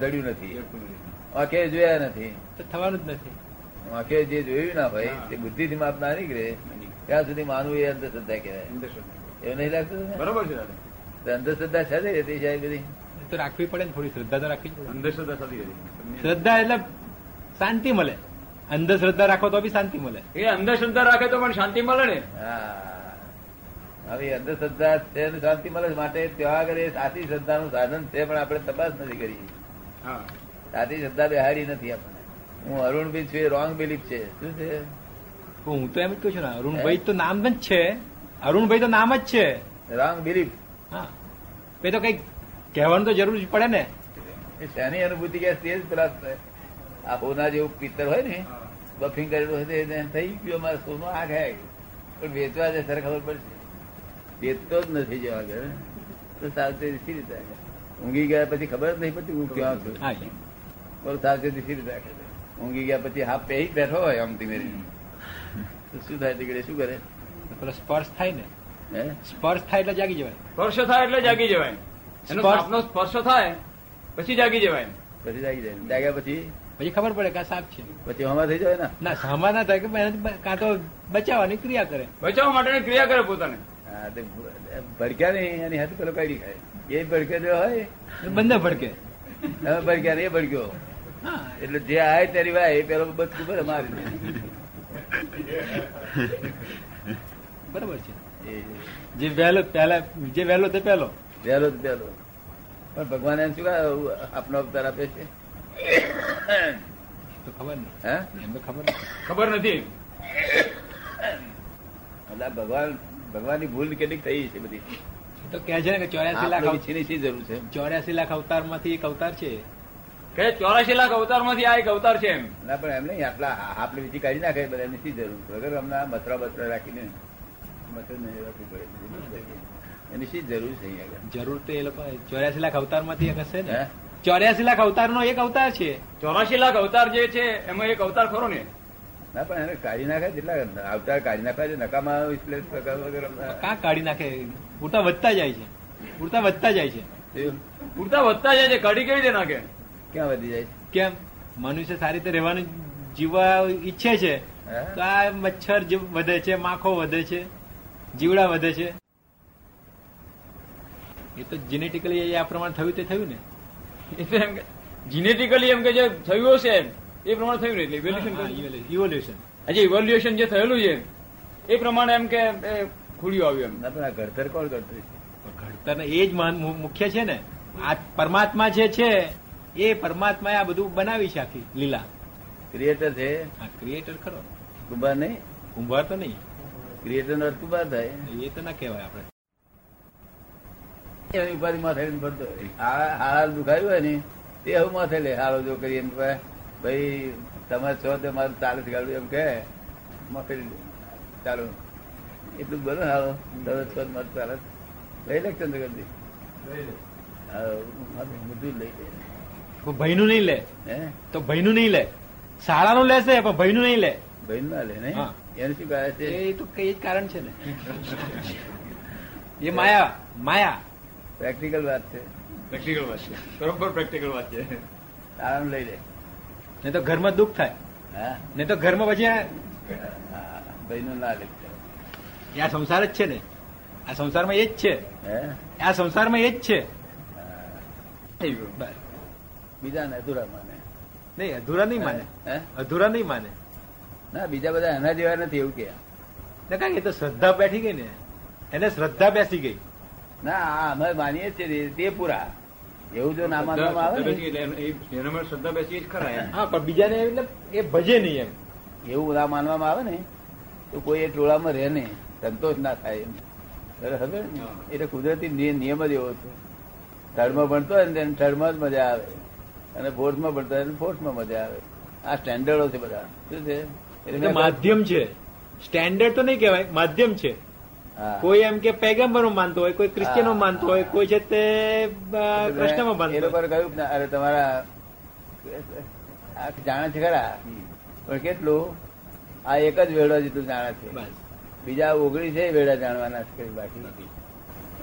જડ્યું નથી. આંખે જોયા નથી. થવાનું જ નથી. આંખે જે જોયું ના ભાઈ તે બુદ્ધિ થી માપ ના નીકળે. ત્યાં સુધી માનવું એ અંધશ્રદ્ધા કહેવાય. અંધશ્રદ્ધા. એવું નહીં લાગતું બરોબર છે અંધશ્રદ્ધા છે જ તે સાહેબ બધી. તો રાખવી પડે ને થોડી શ્રદ્ધા તો રાખવી અંધશ્રદ્ધા થતી હતી શ્રદ્ધા એટલે શાંતિ મળે. અંધશ્રદ્ધા રાખો તો બી શાંતિ મળે. એ અંધશ્રદ્ધા રાખે તો પણ શાંતિ મળે ને. હા. હવે અંધશ્રદ્ધા છે શાંતિ મળે માટે ત્યાં આગળ એ સાચી શ્રદ્ધાનું સાધન છે પણ આપણે તપાસ નથી કરી. સાચી શ્રદ્ધા બેહાડી નથી આપણને. હું અરુણભાઈ છું રોંગ બિલીફ છે. શું છે? હું તો એમ જ કહું છું ને અરુણભાઈ તો નામ જ છે. અરુણભાઈ તો નામ જ છે. રોંગ બિલીફ હા. એ તો કઈ કહેવાનું તો જરૂર જ પડે ને. એ શાની અનુભૂતિ કે તે જ પેલા આ હોના જેવું પિત્તર હોય ને બફિંગ કરેલું હોય તો થઈ ગયું અમારે સોનું આ ખાય પણ વેચવા જશે ખબર પડશે. વેચતો જ નથી જવા ઘરે. તો સાવચેતી રીતે? ઊંઘી ગયા પછી ખબર જ નહીં પડતી હું ક્યાં છું. હા બોલ સાવચેતી સી રાખે છે? ઊંઘી ગયા પછી હાફ પહેરી બેઠો હોય આમ ધીમે ધીમે. શું થાય તીકડે શું કરે? પેલો સ્પર્શ થાય ને. સ્પર્શ થાય એટલે જાગી જવાય. સ્પર્શ થાય એટલે જાગી જવાય. એનો સ્પર્શ- સાપનો સ્પર્શ થાય પછી જાગી જવાય. પછી જાગી જાય. જાગ્યા પછી? પછી ખબર પડે કે આ સાપ છે. પછી હમા થઈ જાય ને? ના સામા ના થાય કે કાં તો બચાવવાની ક્રિયા કરે. બચાવવા માટેની ક્રિયા કરે પોતાને. ભડક્યા નહીં એની હાથ પેલો કાઢી ખાય. એ ભડકેલો હોય. બંને ભડકે. હવે ભડક્યા નહીં એ ભડક્યો. હા. એટલે જે આય તેરી વાય એ પેલો બધું ભરે મારી બરાબર છે. જે વહેલો પહેલા જે વહેલો તે પહેલો. વહેલો તો પહેલો પણ ભગવાન એમ શું આપનો અવતાર આપે છે? તો ખબર નહીં. હે? એમને ખબર ખબર નથી. એટલે ભગવાન ભગવાનની ભૂલ કેટલીક થઈ છે બધી. તો કે છે ને કે ચોર્યાસી લાખ આપણે શી જરૂર છે. ચોર્યાસી લાખ અવતારમાંથી એક અવતાર છે? કે ચોરાશી લાખ અવતારમાંથી આ એક અવતાર છે એમ. ના પણ એમ નહીં આટલા આપણે બીજી કાઢી નાખે બધા એમની શી જરૂર વગર અમને મથરા બથરા રાખીને મથર નહીં રાખવું પડે. એની શી જરૂર છે જરૂર તો એ લોકો ચોર્યાસી લાખ અવતારમાંથી એક હશે ને? ચોર્યાસી લાખ અવતાર નો એક અવતાર છે. ચોરાશી લાખ અવતાર જે છે એમાં એક અવતાર ખરો ને? ના પણ એને કાઢી નાખે જેટલા આવતા કાઢી નાખવા છે નકામા એટલે કાં કાઢી નાખે? પૂરતા વધતા જાય છે. પૂરતા વધતા જાય છે. પૂરતા વધતા જાય છે. કાઢી કેવી રીતે નાખે? ક્યાં વધી જાય? છે કેમ? મનુષ્ય સારી રીતે રહેવાનું જીવવા ઈચ્છે છે તો આ મચ્છર જે વધે છે માખો વધે છે જીવડા વધે છે. એ તો જીનેટિકલી આ પ્રમાણે થયું તે થયું ને. એટલે એમ જીનેટિકલી એમ કે જે થયું હશે એમ. એ પ્રમાણે થયું ને એટલે ઇવોલ્યુશન ઇવોલ્યુશન હજી ઇવોલ્યુશન જે થયેલું છે એ પ્રમાણે એમ કે ખુલ્યું આવ્યું એમ. ના પણ આ ઘડતર કોણ કરતું ઘડતર એ જ મુખ્ય છે ને. આ પરમાત્મા જે છે એ પરમાત્માએ આ બધું બનાવી છે આખી લીલા. ક્રિએટર છે. હા ક્રિએટર ખરો. કુંભાર નહીં. કુંભાર તો નહીં. ક્રિએટર નો અર્થ કુંભાર થાય. એ તો ના કહેવાય આપણે. એની ઉપાધિ માથે. આ હાલ દુખાયું હોય ને તે હવે માથે લે. હાલો જો કરી એમ ભાઈ તમે છો તો મારું ચાલે ગાડું એમ કે? લે. ચાલો. એટલું બોલો ને હાલો. તમે છો તો મારું ચાલે લઈ લે ચંદ્ર કરી દે હા, માથે બધું લઈ લે. ભાઈનું નહીં લે. હે? તો ભાઈનું નહીં લે. શાળાનું લેશે પણ ભાઈનું નહીં લે. ભાઈ ના લે નહીં એનું શું કહે છે? એ તો કઈ જ કારણ છે ને. એ માયા માયા. પ્રેક્ટિકલ વાત છે. પ્રેક્ટિકલ વાત છે. બરોબર પ્રેક્ટિકલ વાત છે. શાળાનું લઈ લે. નહીં તો ઘરમાં દુઃખ થાય. નહીં તો ઘરમાં પછી આ- ભાઈ નું ના લે. એ આ સંસાર જ છે ને. આ સંસારમાં એ જ છે. હે? આ સંસારમાં એ જ છે. બીજા ને અધૂરા માને. નહીં અધૂરા નહીં માને. હે? અધૂરા નહીં માને. ના બીજા બધા એના જેવા નથી એવું કે. ને કારણ કે એ તો શ્રદ્ધા બેઠી ગઈ ને. એને શ્રદ્ધા બેસી ગઈ. ના આ અમે માનીએ છીએ તે પૂરા. એવું જો ના માનવામાં આવે શ્રદ્ધા બેસી ને એટલે એ- એનામાં શ્રદ્ધા બેસી જ ખરા હા પણ બીજાને એટલે એ ભજે નહીં એમ. એવું ના માનવામાં આવે ને તો કોઈ એ ટોળામાં રહે નહીં. સંતોષ ના થાય એમ. હવે? એટલે કુદરતી નિયમ જ એવો છે. થર્ડમાં ભણતો હોય ને તેને થર્ડમાં જ મજા આવે. અને ફોર્થમાં ભણતો હોય ફોર્થમાં મજા આવે. આ સ્ટેન્ડર્ડો છે બધા. શું છે? એટલે માધ્યમ છે. સ્ટેન્ડર્ડ તો નહીં કહેવાય માધ્યમ છે. કોઈ એમ કે પેગમ્બરો માનતો હોય કોઈ ક્રિશ્ચિયનો માનતો હોય કોઈ છે તે કૃષ્ણમાં માનતો એ લોકોએ કહ્યું અરે તમારા જાણે છે ખરા. પણ કેટલું? આ એક જ વેળો જેટલું જાણે છે. બીજા ઓગણીસ વેડા જાણવાના છે બાકી.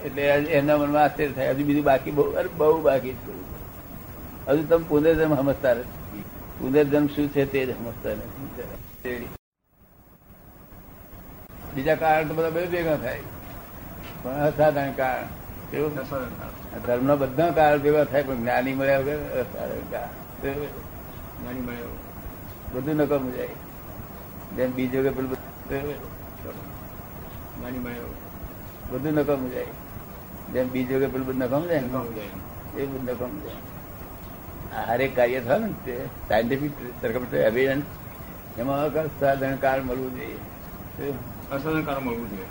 એટલે એમના મનમાં આશ્ચર્ય થાય. હજુ બીજું બાકી બહુ અરે બહુ બાકી છે. હજુ તમે પુનર્જન્મ સમજતા નથી. પુનર્જન્મ શું છે તે જ સમજતા નથી. બીજા કારણ તો બધા બે ભેગા થાય. પણ અસાધારણ કારણ. કેવું? ધર્મ ના બધા કારણ ભેગા થાય પણ જ્ઞાની મળ્યા વગર અસાધારણ કારણ. જ્ઞાની મળ્યો બધું નકમ જાય. જેમ બીજો કે પેલું બધું જ્ઞાની મળ્યા બધું નકમ જાય. જેમ બીજો કે પેલું બધું નકમ જાય. એ બધું નકમ જાય. આ હરેક કાર્ય થાય ને તે સાયન્ટિફિક એવિડન્સ એમાં અસાધારણ કારણ મળવું જોઈએ. મળવું જોઈએ.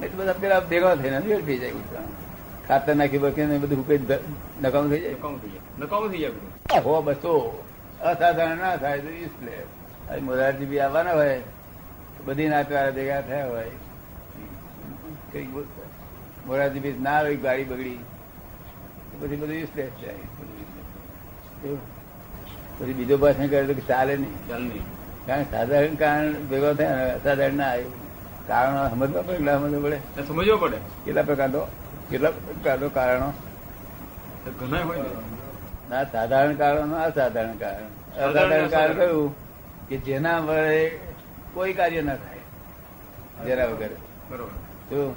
તો બધા પેલા ભેગા થઈને વેર થઈ જાય ખાતર નાખી બકે ને બધું કઈ નકામ થઈ જાય? નકામું થઈ જાય. નકામું થઈ જાય હો બસો અસાધારણ ના થાય તો એટલે મોરારજી બી આવવાના હોય બધી નાચવા ભેગા થયા હોય. મોરારજી બી ના હોય ગાડી બગડી પછી બધું યુઝલેસ થાય. પછી બીજો ભાષણ કરે તો ચાલે નહીં. ચાલે નહીં. કારણ કે સાધારણ કારણ ભેગો થયા અસાધારણ ના આવ્યું. કારણો સમજવા પડે કેટલા સમજવા પડે? સમજવો પડે. કેટલા પ્રકારનો કેટલા પ્રકારનો કારણો? ઘણા હોય ના. સાધારણ કારણો અસાધારણ કારણ. અસાધારણ કારણ કયું? કે જેના વડે કોઈ કાર્ય ના થાય જેના વગર. બરોબર. જો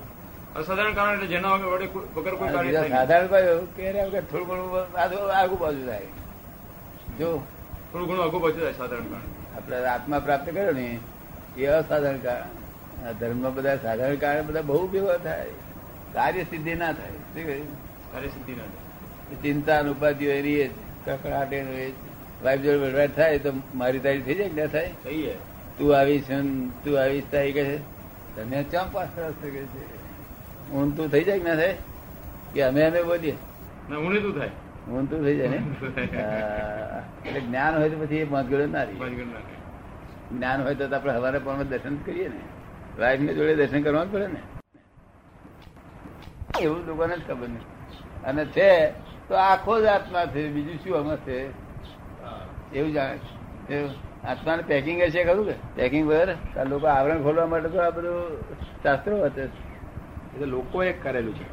અસાધારણ કારણ એટલે જેના વગર વગર કોઈ કાર્ય. સાધારણ કયું કે વગર થોડું ઘણું આગુ બાજુ થાય. જો થોડું ઘણું આગુ બાજુ થાય સાધારણ કારણ. આપણે આત્મા પ્રાપ્ત કર્યો ને એ અસાધારણ કારણ. ધર્મમાં બધા સાધારણ કારણે બધા બહુ ભેગા થાય. કાર્ય સિદ્ધિ ના થાય. શું કહ્યું? કાર્ય સિદ્ધિ ના થાય. ચિંતા ઉપાધિઓ એ જ. કકડાટ એનો એ જ. વાઇફ જોડે વડવાટ થાય તો મારી તારી થઈ જાય ના થાય? થઈ તું આવીશ તું આવીશ થાય કે છે. તને ચા પાસ કે છે? ઊન તું થઈ જાય કે ના થાય? કે અમે અમે બોલીએ. ના ઊને તું થાય. ઊન તું થઈ જાય ને? એટલે જ્ઞાન હોય તો પછી એ મતગળો ના રહી. જ્ઞાન હોય તો આપણે હવારે પણ દર્શન કરીએ ને. વાઇફ ને જોડે દર્શન કરવા પડે ને. એવું લોકોને જ ખબર નહીં. અને છે તો આખો જ આત્મા છે. બીજું શું આમાં છે? એવું જાણે છે. આત્માને પેકિંગ હશે ખરું કે? પેકિંગ વગર? લોકો આવરણ ખોલવા માટે તો આ બધું શાસ્ત્રો હતું એ લોકોએ કરેલું છે.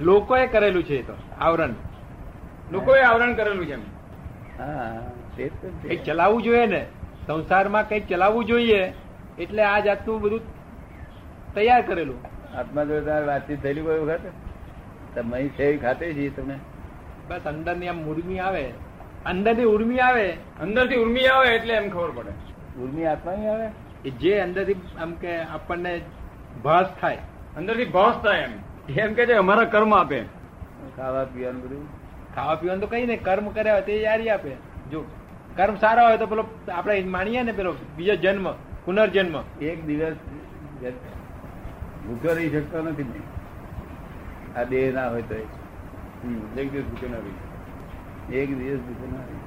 લોકોએ કરેલું છે એ તો આવરણ. લોકોએ આવરણ કરેલું છે એમ. હા તે ચલાવવું જોઈએ ને. સંસારમાં કંઈક ચલાવવું જોઈએ. એટલે આ જાતનું બધું તૈયાર કરેલું. આત્મા જોડે તમારી વાતચીત થયેલી કોઈ વખત? તમે સેવ ખાતે છીએ તમે. બસ અંદરની આમ ઉર્મી આવે. અંદરની ઉર્મી આવે. અંદરથી ઉર્મી આવે એટલે એમ ખબર પડે. ઉર્મી આત્મા નહીં આવે? જે જે અંદરથી આમ કે આપણને ભાસ થાય. અંદરથી ભાસ થાય એમ. એમ કે છે અમારા કર્મ આપે. ખાવા પીવાનું બધું? ખાવા પીવાનું તો કઈ ને કર્મ કર્યા હોય તે યારી આપે. જો કર્મ સારા હોય તો પેલો આપણે માનીએ ને પેલો બીજો જન્મ. પુનર્જન્મ. એક દિવસ ભૂખ્યો રહી શકતો નથી આ દેહ ના હોય તો હમ, એક દિવસ ભૂખ્યો ના રહી એક દિવસ ભૂખ્યો ના રહી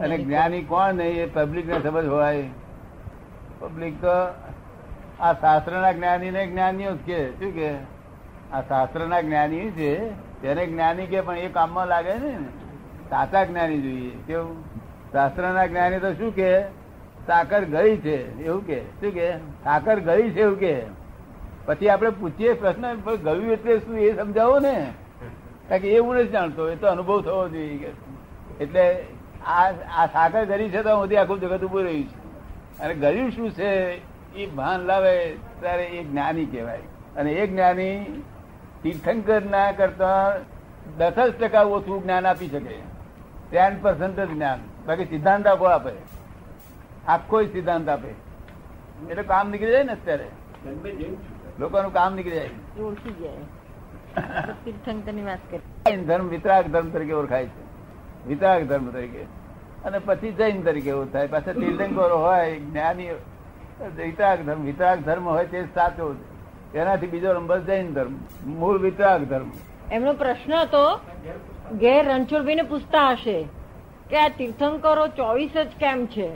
અને જ્ઞાની કોણ નહીં એ પબ્લિક ને સમજ હોય. પબ્લિક તો આ શાસ્ત્ર ના જ્ઞાની ને જ્ઞાનીઓ જ કે. શું કે? આ શાસ્ત્ર ના જ્ઞાની છે તેને જ્ઞાની કે પણ એ કામમાં લાગે ને? સાચા જ્ઞાની જોઈએ. કેવું? શાસ્ત્ર ના જ્ઞાની તો શું કે? સાકર ગઈ છે, એવું કે. શું કે? સાકર ગઈ છે એવું કે. પછી આપણે પૂછીએ પ્રશ્ન ગયું એટલે શું એ સમજાવો ને? કારણ કે એ હું નથી જાણતો, એ તો અનુભવ થવો જોઈએ એટલે આ આ સાકર ગરી છે તો હું આખું જગત ઉભું રહ્યું છે. અને ગર્યું શું છે એ ભાન લાવે ત્યારે એ જ્ઞાની કહેવાય. અને એ જ્ઞાની તીર્થંકર ના કરતા દસ જ ટકા ઓછું જ્ઞાન આપી શકે. ટેન પર્સન્ટ જ જ્ઞાન. બાકી સિદ્ધાંત આપો આપે. આખો સિદ્ધાંત આપે. એટલે કામ નીકળી જાય ને અત્યારે. લોકોનું કામ નીકળી જાય. ઓળખી જાય. ધર્મ વિતરાગ ધર્મ તરીકે ઓળખાય છે. વિતરાગ ધર્મ તરીકે. અને પછી જૈન તરીકે એવું થાય પાછા તીર્થંકરો હોય જ્ઞાની વિતરાગ ધર્મ વિતરાગ ધર્મ હોય તે સાચો એનાથી બીજો નંબર જૈન ધર્મ. મૂળ વિતરાગ ધર્મ. એમનો પ્રશ્ન હતો ઘેર રણછોડભાઈ ને પૂછતા હશે. કે આ તીર્થંકરો ચોવીસ જ કેમ છે?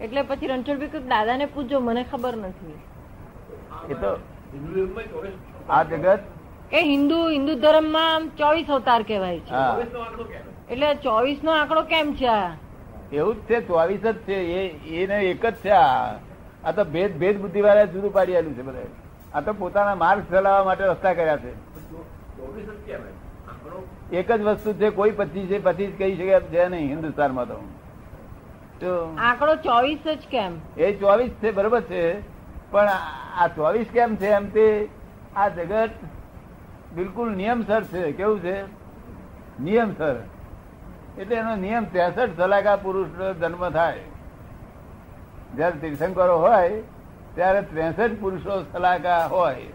એટલે પછી રણછોડભાઈ કહ્યું દાદાને પૂછજો મને ખબર નથી. એ તો આ જગત? એ હિન્દુ હિન્દુ ધર્મમાં ચોવીસ અવતાર કહેવાય છે. એટલે ચોવીસ નો આંકડો કેમ છે આ? એવું જ છે ચોવીસ જ છે એ એને એક જ છે આ. આ તો ભેદ ભેદ બુદ્ધિ વાળા જુદું પાડી આલ્યું છે બધા. આ તો પોતાના માર્ગ ચલાવવા માટે રસ્તા કર્યા છે. એક જ વસ્તુ છે કોઈ પચીસ છે પચીસ કહી શકે છે નહીં હિન્દુસ્તાનમાં તો. તો આંકડો ચોવીસ જ કેમ? એ ચોવીસ છે બરોબર છે. પણ આ ચોવીસ કેમ છે એમ તે આ જગત બિલકુલ નિયમસર છે. કેવું છે? નિયમસર. એટલે એનો નિયમ ત્રેસઠ સલાકા પુરુષ જન્મ થાય. જયારે તીર્થંકરો હોય ત્યારે ત્રેસઠ પુરુષો સલાકા હોય.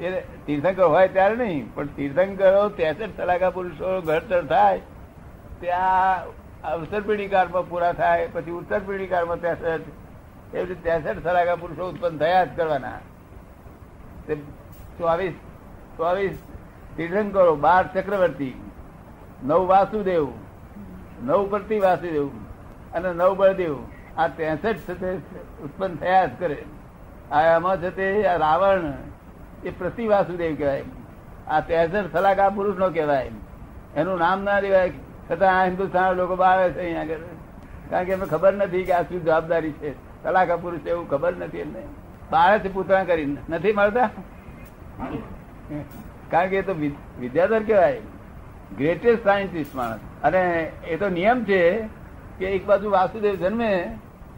એ તીર્થંકર હોય ત્યારે નહીં, પણ તીર્થંકરો ત્રેસઠ તલાકા પુરુષો ઘડતર થાય, ત્યાં અવસર પેઢી કાળમાં પૂરા થાય, પછી ઉત્તર પેઢી કાળમાં ત્રેસઠ એવી રીતે ત્રેસઠ સલાકા પુરુષો ઉત્પન્ન થયા જ કરવાના. ચોવીસ ચોવીસ તીર્થંકરો, બાર ચક્રવર્તી, નવ વાસુદેવ, નવ પ્રતિ વાસુદેવ અને નવ બળદેવ, આ ત્રેસઠ ઉત્પન્ન થયા જ કરે. આ એમાં છે તે રાવણ એ પ્રતિ વાસુદેવ કહેવાય. આ ત્રેસઠ સલાકા પુરુષ નો કહેવાય. એનું નામ ના લેવાય, છતાં આ હિન્દુસ્તાન લોકો બહાર છે અહીંયા આગળ. કારણ કે એમને ખબર નથી કે આ શું જવાબદારી છે. સલાકા પુરુષ એવું ખબર નથી એમને. બાળે છે પૂતળા કરી નથી મળતા? કારણ કે એ તો વિદ્યાધર કહેવાય. ગ્રેટેસ્ટ સાયન્ટિસ્ટ માણસ. અને એ તો નિયમ છે કે એક બાજુ વાસુદેવ જન્મે,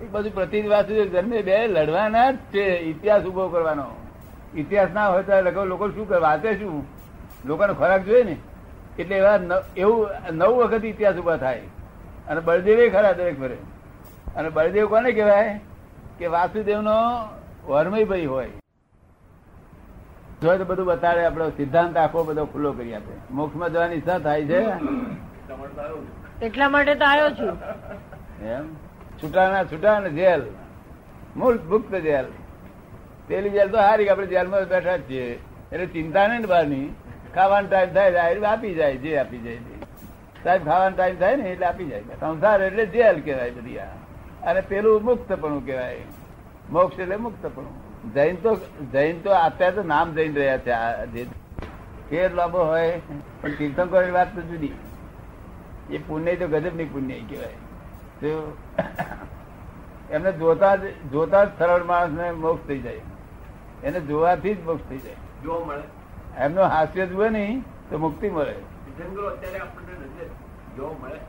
એક બાજુ પ્રતિ વાસુદેવ જન્મે, બે લડવાના જ છે, ઇતિહાસ ઊભો કરવાનો. ઇતિહાસ ના હોય તો લોકો શું કરે? વાંચે શું? લોકોને ખોરાક જોઈએ ને? એટલે એવા એવું નવ વખત ઇતિહાસ ઊભા થાય. અને બળદેવે ખરા દરેક ફરે અને બળદેવ કોને કહેવાય? કે વાસુદેવનો વર્મય ભાઈ હોય. જો તો બધું બતાડે આપણો સિદ્ધાંત આખો બધો ખુલ્લો કરી આપે. મોક્ષમાં જવાની ઈચ્છા થાય છે? એટલા માટે તો આવ્યો છું. એમ? છૂટાના છૂટા ને જેલ. મૂળ મુક્ત જેલ. પેલી જેલ તો હારી આપણે જેલમાં બેઠા જ છીએ. એટલે ચિંતા નહીં ને બહારની. ખાવાનો ટાઈમ થાય એટલે આપી જાય, જે આપી જાય સાહેબ, ખાવાનો ટાઈમ થાય ને એટલે આપી જાય. સંસાર એટલે જેલ કહેવાય બધી આ. અને પેલું મુક્તપણું કહેવાય. મોક્ષ એટલે મુક્તપણું. જૈન તો જૈન તો અત્યારે તો નામ જૈન રહ્યા છે આ જે. ફેર લાંબો હોય, પણ તીર્થંકર વાત તો જુદી. એ પુણ્ય તો ગજબની પુણ્ય કહેવાય. તો એમને જોતા જ જોતા જ સરળ માણસને મોક્ષ થઈ જાય. એને જોવાથી જ મોક્ષ થઈ જાય. જોવા મળે. એમનો હાસ્ય જુએ નહીં તો મુક્તિ મળે. જંગલો અત્યારે આપણને નજરે જોવા મળે.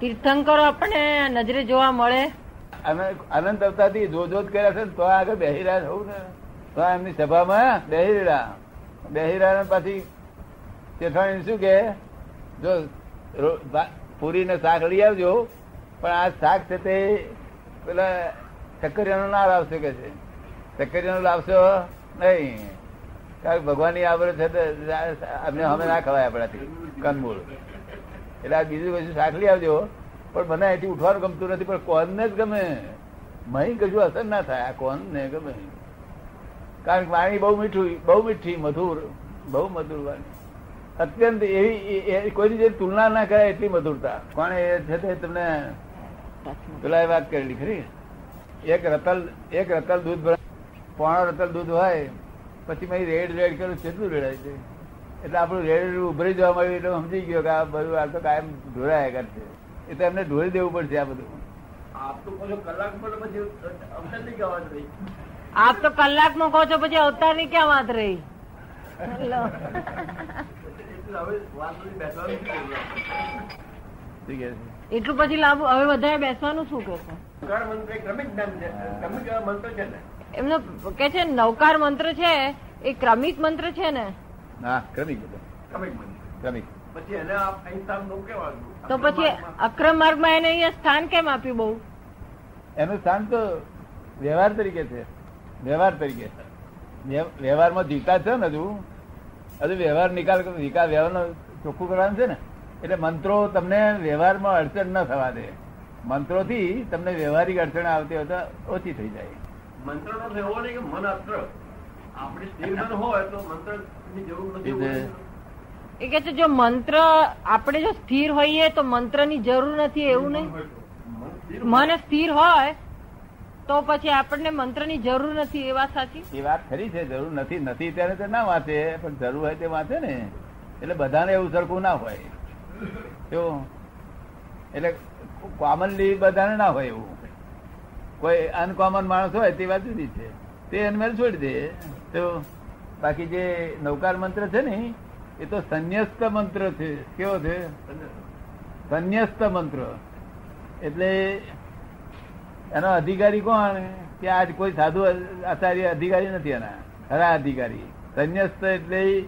તીર્થંકરો આપણને નજરે જોવા મળે. અનંત અવતારથી કર્યા છે તો આગળ બેહી રહ્યા ને? તો એમની સભામાં બેહી રહ્યા. બેહી રહ્યા ને પછી શેઠાણી શું કે જો રો- ને પૂરીને શાક લઈ આવજો પણ આ શાક છે તે પેલા ચક્કરિયાનો ના આવશે કે છે. ચક્કરિયાનો લાવશો નહીં. કારણ ભગવાનની આવડત છે અમને અમે ના ખવાય આપણાથી. કંદમૂળ. એટલે આ બીજું કશું શાક લઈ આવજો. પણ મને અહીંથી ઉઠવાનું ગમતું નથી, પણ કોનને જ ગમે. મહી કશું અસર ના થાય. આ કોન ને ગમે. કારણ કે વાણી બહુ મીઠું, બહુ મીઠી, મધુર, બહુ મધુર વાણી. અત્યંત એવી કોઈની જે તુલના ના કરે એટલી મધુરતા. કોણે એ છે તે તમને પેલા વાત કરેલી ખરી? એક રતલ એક રતલ દૂધ ભરા- પોણો રતલ દૂધ હોય પછી મેં રેડ રેડ કર્યું કેટલું રેડાય છે એટલે આપણું રેડ ઉભરી જવા મળ્યું એટલે સમજી ગયો કે આ બધું આ તો કાયમ ઢોળાયા કરશે એ તો એમને ઢોળી દેવું પડશે આ બધું. આપ તો કલાક કલાકમાં કહો છો પછી અવતારની ક્યાં વાત રહી. એટલે? એટલું પછી લાંબુ હવે વધારે બેસવાનું શું કે છે. મંત્ર છે ને. એમનો કે છે નવકાર મંત્ર છે એ ક્રમિક મંત્ર છે ને? હા ક્રમિક ક્રમિક ક્રમિક. પછી એને તો પછી અક્રમ માર્ગમાં એને અહીંયા સ્થાન કેમ આપ્યું બહુ? એનું સ્થાન તો વ્યવહાર તરીકે છે. વ્યવહાર તરીકે. વ્યવ- વ્યવહારમાં જીતા છે ને હજુ? હજુ વ્યવહાર નિકાલ નિકાલ વ્યવહારનો ચોખ્ખું કરવાનું છે ને? એટલે મંત્રો તમને વ્યવહારમાં અડચણ ન થવા દે. મંત્રોથી તમને વ્યવહારિક અડચણ આવતી હોય તો ઓછી થઈ જાય. મંત્ર નો એવો નહીં કે મન અત્ર. આપણે સ્થિર હોય તો મંત્રની જરૂર નથી એ કે છે જો મંત્ર આપણે જો સ્થિર હોઈએ તો મંત્રની જરૂર નથી એવું નહીં? મન સ્થિર હોય. તો પછી આપણને મંત્રની જરૂર નથી એ વાત સાચી? એ વાત ખરી છે જરૂર નથી નથી ત્યારે તો ના વાંચે પણ જરૂર હોય તે વાંચે ને. એટલે બધાને એવું સરખું ના હોય. તો એટલે કોમનલી બધાને ના હોય એવું. કોઈ અનકોમન માણસ હોય તે વાત જુદી છે. તે અનમેલ છોડી દે. તો બાકી જે નૌકાર મંત્ર છે ને, એ તો સંન્યસ્ત મંત્ર છે. કેવો છે? સંન્યસ્ત મંત્ર. એટલે એનો અધિકારી કોણ? કે આજ કોઈ સાધુ આચાર્ય અધિકારી નથી એના. ખરા અધિકારી. સંન્યસ્ત એટલે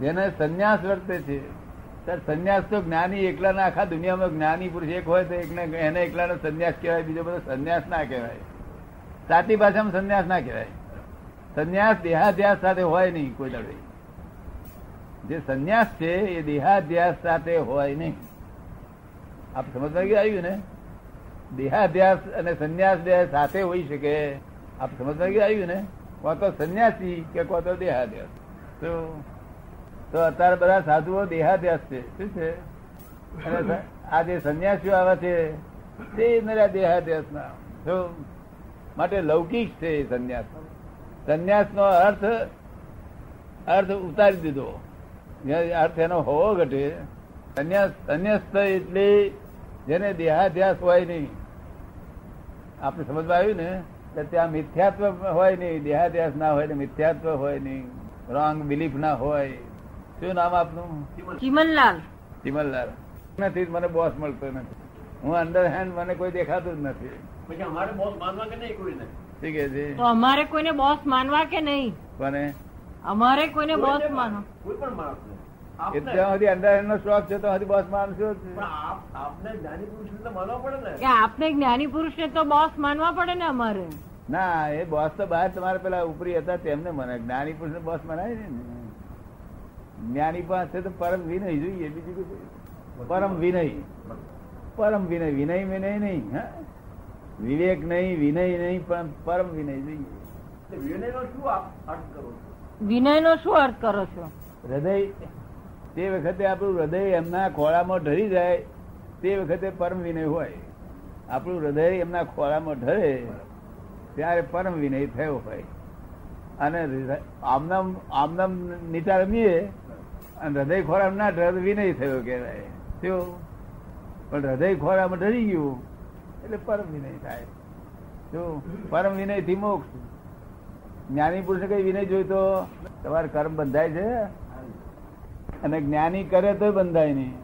જેને સંન્યાસ વર્તે છે. ત્યારે સંન્યાસ તો જ્ઞાની એકલા ના આખા દુનિયામાં જ્ઞાની પુરુષ એક હોય તો એકને એને એકલાનો સંન્યાસ કહેવાય, બીજો બધો સંન્યાસ ના કહેવાય. સાચી ભાષામાં સંન્યાસ ના કહેવાય. સંન્યાસ દેહાધ્યાસ સાથે હોય નહીં કોઈ દાડે. જે સંન્યાસ છે એ દેહાધ્યાસ સાથે હોય નહીં. આપ સમજવા ગયા આવ્યું ને? દેહાધ્યાસ અને સંન્યાસ બે સાથે હોઈ શકે. આપ સમજવા ગયા આવ્યું ને? કો તો સંન્યાસી કે કો તો દેહાધ્યાસ. તો તો અત્યારે બધા સાધુઓ દેહાધ્યાસ છે. શું છે? આ જે સંન્યાસીઓ આવે છે, તે નરા દેહાધ્યાસ ના માટે લૌકિક છે સંન્યાસ સંન્યાસ. નો અર્થ અર્થ ઉતારી દીધો. અર્થ એનો હોવો ઘટે. સંન્યાસ, સંન્યાસ્ત એટલે જેને દેહાધ્યાસ હોય નહીં. આપણે સમજવા આવ્યું ને, કે ત્યાં મિથ્યાત્વ હોય નહીં. દેહાધ્યાસ ના હોય ને મિથ્યાત્વ હોય નહીં. રોંગ બિલીફ ના હોય. શું નામ આપનું? ચિમનલાલ ચિમનલાલ નથી મને બોસ મળતો નથી. હું અંડર હેન્ડ મને કોઈ દેખાતું જ નથી. અમારે બોસ માનવા કે નહીં કોઈને? ઠીક છે? તો અમારે કોઈને બોસ માનવા કે નહીં? કોને? અમારે કોઈને બોસ માનવા કોઈ પણ આપને ત્યાં સુધી નો છે તો સુધી બોસ માનશો જ. આપને જ્ઞાની પુરુષને તો માનવા પડે ને. કે આપને જ્ઞાની પુરુષને તો બોસ માનવા પડે ને અમારે. ના એ બોસ તો બહાર તમારે પેલા ઉપરી હતા તેમને મને જ્ઞાની પુરુષ ને બોસ મનાય ને. જ્ઞાની પાસે તો પરમ વિનય જોઈએ બીજું કશું. પરમ વિનય. પરમ વિનય વિનય વિનય નહીં હા? વિવેક નહીં વિનય નહીં પણ પરમ વિનય જોઈએ. વિનયનો શું અર્થ કરો વિનયનો શું અર્થ કરો છો? હૃદય તે વખતે આપણું હૃદય એમના ખોળામાં ઢળી જાય તે વખતે પરમ વિનય હોય. આપણું હૃદય એમના ખોળામાં ઢળે ત્યારે પરમ વિનય થયો હોય. અને આમનામ આમનામ નીચા રમીએ અને હૃદય ખોરામ ના વિનય થયો કહેવાય. થયો પણ હૃદય ખોરામાં ડરી ગયું, એટલે પરમ વિનય થાય. પરમ વિનયથી મોક્ષ. જ્ઞાની પુરુષ કઈ વિનય જોઈતો તમારે કર્મ બંધાય છે? અને જ્ઞાની કરે તો બંધાય નહીં.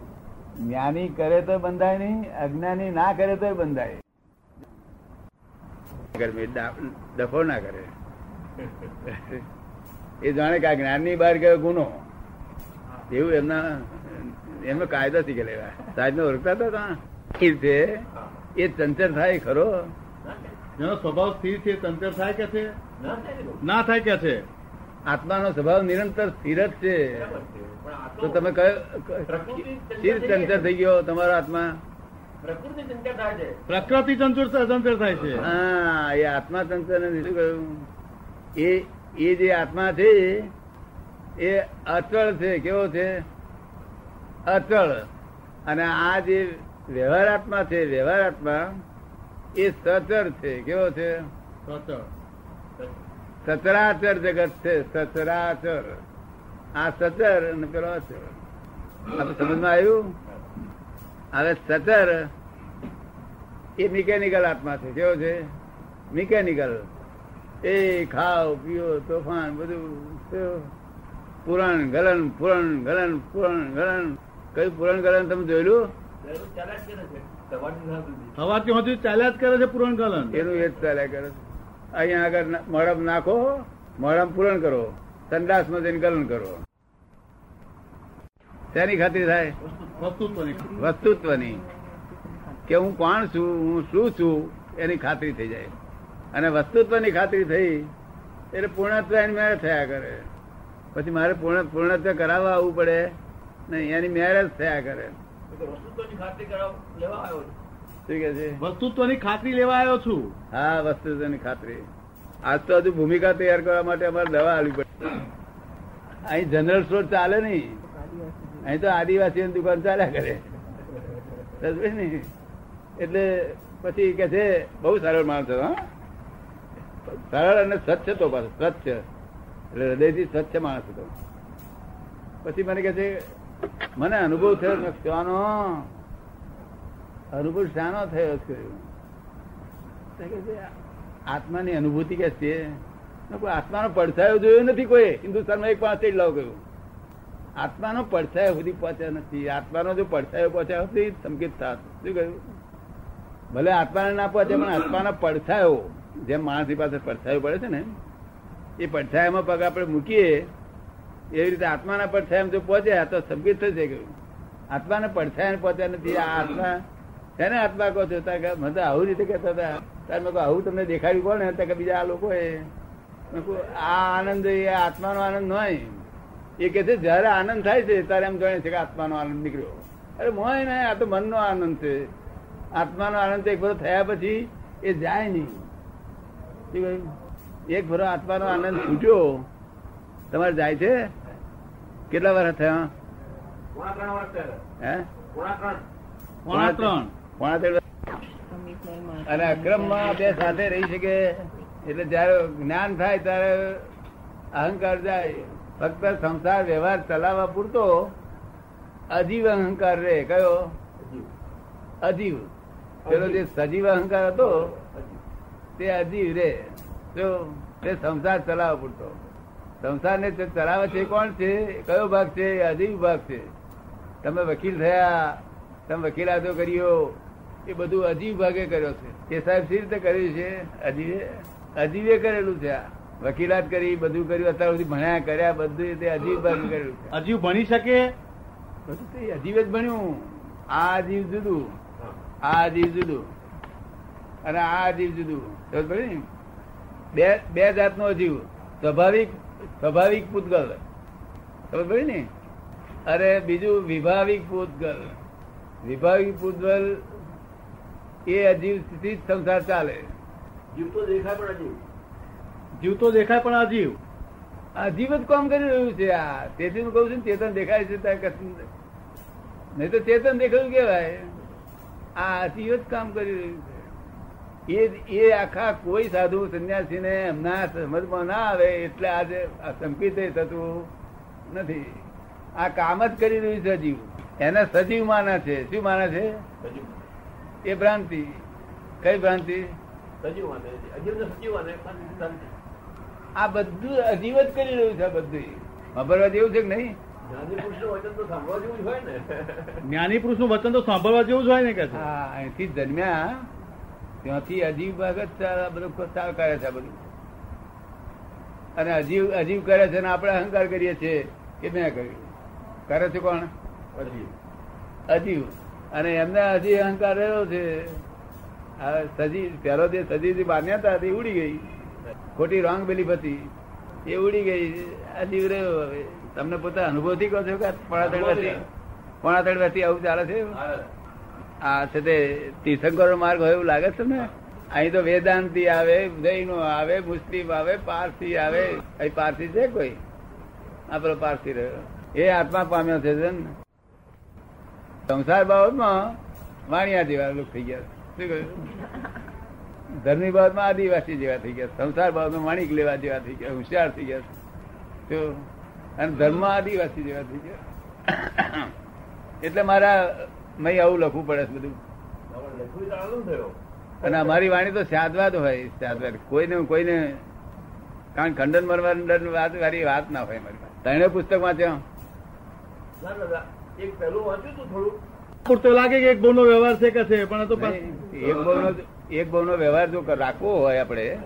જ્ઞાની કરે તો બંધાય નહીં, અજ્ઞાની ના કરે તો બંધાય. ડફો ના કરે. એ જાણે કે આ જ્ઞાનની બહાર ગયો ગુનો. એવું એમના એમનો કાયદો થી ગયેલા સાહેબ ને ઓળખતા હતા ત્યાં? એ છે એ ચંચળ થાય ખરો. એનો સ્વભાવ સ્થિર છે તંત્ર થાય કે છે? ના થાય કે છે? આત્માનો સ્વભાવ નિરંતર સ્થિર જ છે. તો તમે કયો સ્થિર ચંચર થઈ ગયો તમારો આત્મા? પ્રકૃતિ ચંચળ થાય છે. પ્રકૃતિ તંત્ર તંત્ર થાય છે. હા એ આત્મા તંત્ર ને શું કહ્યું? એ એ જે આત્મા છે એ અચળ છે કેવો છે? અચળ. અને આ જે વ્યવહાર આત્મા છે વ્યવહાર આત્મા એ સચર છે કેવો છે? સચરાચર જગત છે સચરાચર. આ સચર અને પેલો અચર આપણે સમજમાં આવ્યું? હવે સચર એ મિકેનિકલ આત્મા છે કેવો છે? મિકેનિકલ. એ ખાવ પીઓ તોફાન બધું? પુરાણ ગલન પુરણ ગલન પુરણ ગલન. કયું પુરણ ગલન તમે જોયેલું? સવારથી હજુ ચાલ્યા જ કરે છે પુરણ ગલન. એનું એ જ ચાલ્યા કરે છે. અહીંયા આગળ મળમ નાખો મળમ પૂરણ કરો. સંડાસમાં જઈને ગલન કરો. તેની ખાતરી થાય? વસ્તુત્વની. વસ્તુત્વની. કે હું કોણ છું હું શું છું એની ખાતરી થઈ જાય. અને વસ્તુત્વની ખાતરી થઈ એટલે પૂર્ણત્વ એની મેળ થયા કરે. પછી મારે પૂર્ણ પૂર્ણત્વ કરાવવા આવવું પડે નહીં એની મેરેજ થયા કરે. વસ્તુત્વની ખાતરી લેવા આવ્યો છું. છે? વસ્તુત્વની ખાતરી લેવા આવ્યો છું. હા વસ્તુત્વની ખાતરી. આજ તો હજુ ભૂમિકા તૈયાર કરવા માટે અમારે દવા આવવી પડે. અહીં જનરલ સ્ટોર ચાલે નહીં. અહીં તો આદિવાસી દુકાન ચાલ્યા કરે. ને? એટલે પછી કે છે બહુ સરળ માણસ હા. સરળ અને સ્વચ્છ તો પાછો સ્વચ્છ. એટલે હૃદયથી સ્વચ્છ માણસ હતો. પછી મને કે છે, મને અનુભવ થયો શાનો? અનુભવ શાનો થયો આત્માની અનુભૂતિ કે છે? કોઈ આત્માનો પડછાયો જોયો નથી કોઈ. હિન્દુસ્તાનમાં એક પાંચ લાવ કહ્યું આત્માનો પડછાયો સુધી પહોંચ્યા નથી. આત્માનો જો પડછાયો પહોંચ્યા હતી સંકેત થાત. શું કહ્યું? ભલે આત્માને ના પહોંચે પણ આત્માનો પડછાયો, જેમ માણસની પાસે પડછાયો પડે છે ને એ પડછાયામાં પગ આપણે મૂકીએ, એવી રીતે આત્માના પડછાયામાં જો પહોંચ્યા તો સંકેત થશે ગયું આત્માના પડછાયા પહોંચ્યા નથી. આ આત્મા તેને આત્મા કહો છો? મને તો આવું રીતે કહેતા હતા. ત્યારે મેં આવું તમને દેખાડ્યું કોને ને કે બીજા આ લોકો આ આનંદ એ આત્માનો આનંદ નહીં એ કે છે, જયારે આનંદ થાય છે, ત્યારે એમ જાણે છે કે આત્માનો આનંદ નીકળ્યો. અરે મોય ને આ તો મનનો આનંદ છે. આત્માનો આનંદ એક બધો થયા પછી એ જાય નહીં? એક ભરો આત્માનો આનંદ છૂટ્યો તમારે જાય છે? કેટલા વર્ષ થયા? અને અક્રમ અક્રમમાં બે સાથે રહી શકે એટલે જયારે જ્ઞાન થાય ત્યારે અહંકાર જાય. ફક્ત સંસાર વ્યવહાર ચલાવવા પૂરતો અજીવ અહંકાર રે કયો? અજીવ. પેલો જે સજીવ અહંકાર હતો તે અજીવ રે જો એ સંસાર ચલાવ પૂરતો. સંસારને જે ચલાવે છે કોણ છે? કયો ભાગ છે? અજીવ ભાગ છે. તમે વકીલ થયા તમે વકીલાતો કર્યો એ બધું અજીવ ભાગે કર્યો છે. એ સાહેબ સી રીતે કર્યું છે? અજીવે અજીવે કરેલું છે આ. વકીલાત કરી બધું કર્યું અત્યાર સુધી ભણ્યા કર્યા બધું તે અજીવ ભાગે કરેલું છે. અજીવ ભણી શકે? બધું તે અજીવ જ ભણ્યું. આ અજીવ જુદું. આ અજીવ જુદું. અને આ અજીવ જુદું. ને? બે બે જાતનો અજીવ સ્વાભાવિક સ્વાભાવિક પૂતગલ. ખબર પડી ને? અરે બીજું વિભાવિક પૂતગલ. વિભાવિક પૂતગલ એ અજીવ સ્થિતિ જ સંસાર ચાલે. જીવતો દેખાય પણ અજીવ. જીવતો દેખાય પણ અજીવ. અજીવ જ કામ કરી રહ્યું છે આ. તેથી હું કહું છું ને ચેતન દેખાય છે ત્યાં કશું નહીં. તો ચેતન દેખાયું કેવાય? આ અજીવ જ કામ કરી રહ્યું છે. એ એ આખા કોઈ સાધુ સંન્યાસી ને એમના સમજમાં ના આવે એટલે આજે આ થતું નથી. આ કામ જ કરી રહ્યું છે સજીવ એને સજીવ માને છે. શું માને છે? એ ભ્રાંતિ. કઈ ભ્રાંતિ? સજીવ માને છે. અજીવ ને સજીવ માને શાંતિ શાંતિ આ બધું અજીવ જ કરી રહ્યું છે બધું સાંભળવા જેવું છે કે નહીં? જ્ઞાની પુરુષનું વચન તો સાંભળવા જેવું જ હોય ને. જ્ઞાની પુરુષનું વચન તો સાંભળવા જેવું જ હોય ને કે હા અહીંથી જન્મ્યા ત્યાંથી અજીવ ભગત બધું કરે છે બધું. અને અજીવ અજીવ કરે છે ને આપણે અહંકાર કરીએ છીએ કે મેં કર્યું. કરે છે કોણ? અજીવ અજીવ અને એમને હજી અહંકાર રહ્યો છે. આ સજી પેલો જે સજી માન્યતા હતી ઉડી ગઈ. ખોટી રોંગ બિલીફ હતી એ ઉડી ગઈ. અજીવ રહ્યો હવે. તમને પોતા અનુભવથી કહો છો કે પોણા વર્ષથી પોણા આવું ચાલે છે? આ છે તે તીર્થંકરો માર્ગ હોય એવું લાગે છે ને અહીં તો વેદાંતિ આવે જૈનો આવે, મુસ્લિમ આવે, પારસી આવે. અહીં પારસી છે કોઈ? આ પેલો પારસી રહ્યો. એ આત્મા પામ્યો છે ને? સંસાર બાબતમાં વાણિયા જેવા લોકો થઈ ગયા શું કહ્યું? ધર્મની બાબતમાં આદિવાસી જેવા થઈ ગયા સંસાર બાબતમાં માણિક લેવા જેવા થઈ ગયા હોશિયાર થઈ ગયા તો, અને ધર્મ આદિવાસી જેવા થઈ ગયા એટલે મારા મેં આવું લખવું પડે છે બધું. તો અને અમારી વાણી તો સાદવાદ હોય સાદવાદ કોઈને કોઈને કારણ ખંડન મરવાનું વાત વાળી વાત ના હોય મારી ત્રણે પુસ્તક વાંચ્યો? ના એક પહેલું વાંચ્યું હતું થોડું પૂરતો લાગે કે એક બહુ વ્યવહાર છે કે છે પણ આ એક નહીં, એક બહુનો નો વ્યવહાર જો રાખવો હોય આપણે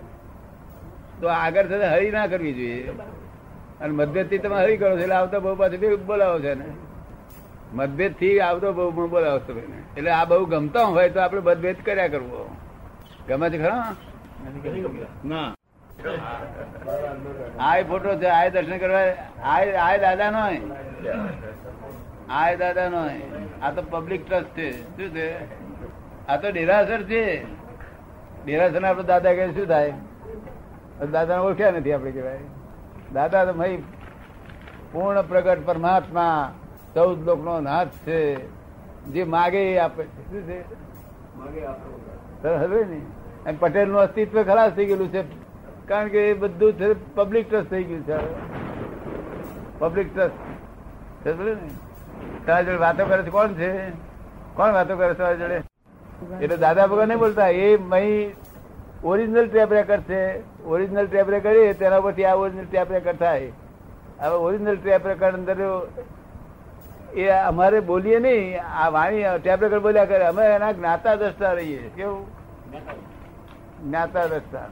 તો આગળ થતા હરી ના કરવી જોઈએ. અને મધ્યથી તમે હરી કરો છો એટલે આવતા બહુ પાછું બોલાવો છે ને મતભેદથી આવતો બહુ બોલાવો છો ભાઈને. એટલે આ બહુ ગમતા હોય તો આપણે મતભેદ કર્યા કરવો. ગમે છે ખરા? ના. આ ફોટો છે આ દર્શન કરવા આ આ દાદા નો આ દાદા નો આ તો પબ્લિક ટ્રસ્ટ છે. શું છે? આ તો ડેરાસર છે. ડેરાસર આપડે દાદા કહે, શું થાય? દાદા ઓળખ્યા નથી આપડે કહેવાય. દાદા તો ભાઈ પૂર્ણ પ્રગટ પરમાત્મા ચૌદ લોક નો નાથ છે. જે માગે એ આપે. છે? શું છે હવે ને? અને પટેલનું અસ્તિત્વ ખરાશ થઈ ગયેલું છે. કારણ કે એ બધું છે પબ્લિક ટ્રસ્ટ થઈ ગયું છે. પબ્લિક ટ્રસ્ટ ને? તારા જોડે વાતો કરે છે કોણ છે? કોણ વાતો કરે છે તારા જોડે? એટલે દાદા ભગવાન નહીં બોલતા. એ મહી ઓરિજિનલ ટેપ રેકર્ડ છે. ઓરિજિનલ ટેપ રેકર્ડ તેના પરથી આ ઓરિજિનલ ટેપ રેકર્ડ થાય. હવે ઓરિજિનલ ટેપ રેકર્ડ અંદર એ અમારે બોલીએ નહીં. આ વાણી ટેપ રેકર્ડ બોલ્યા કરે. અમે એના જ્ઞાતા દ્રષ્ટા રહીએ કેવું? જ્ઞાતા દ્રષ્ટા.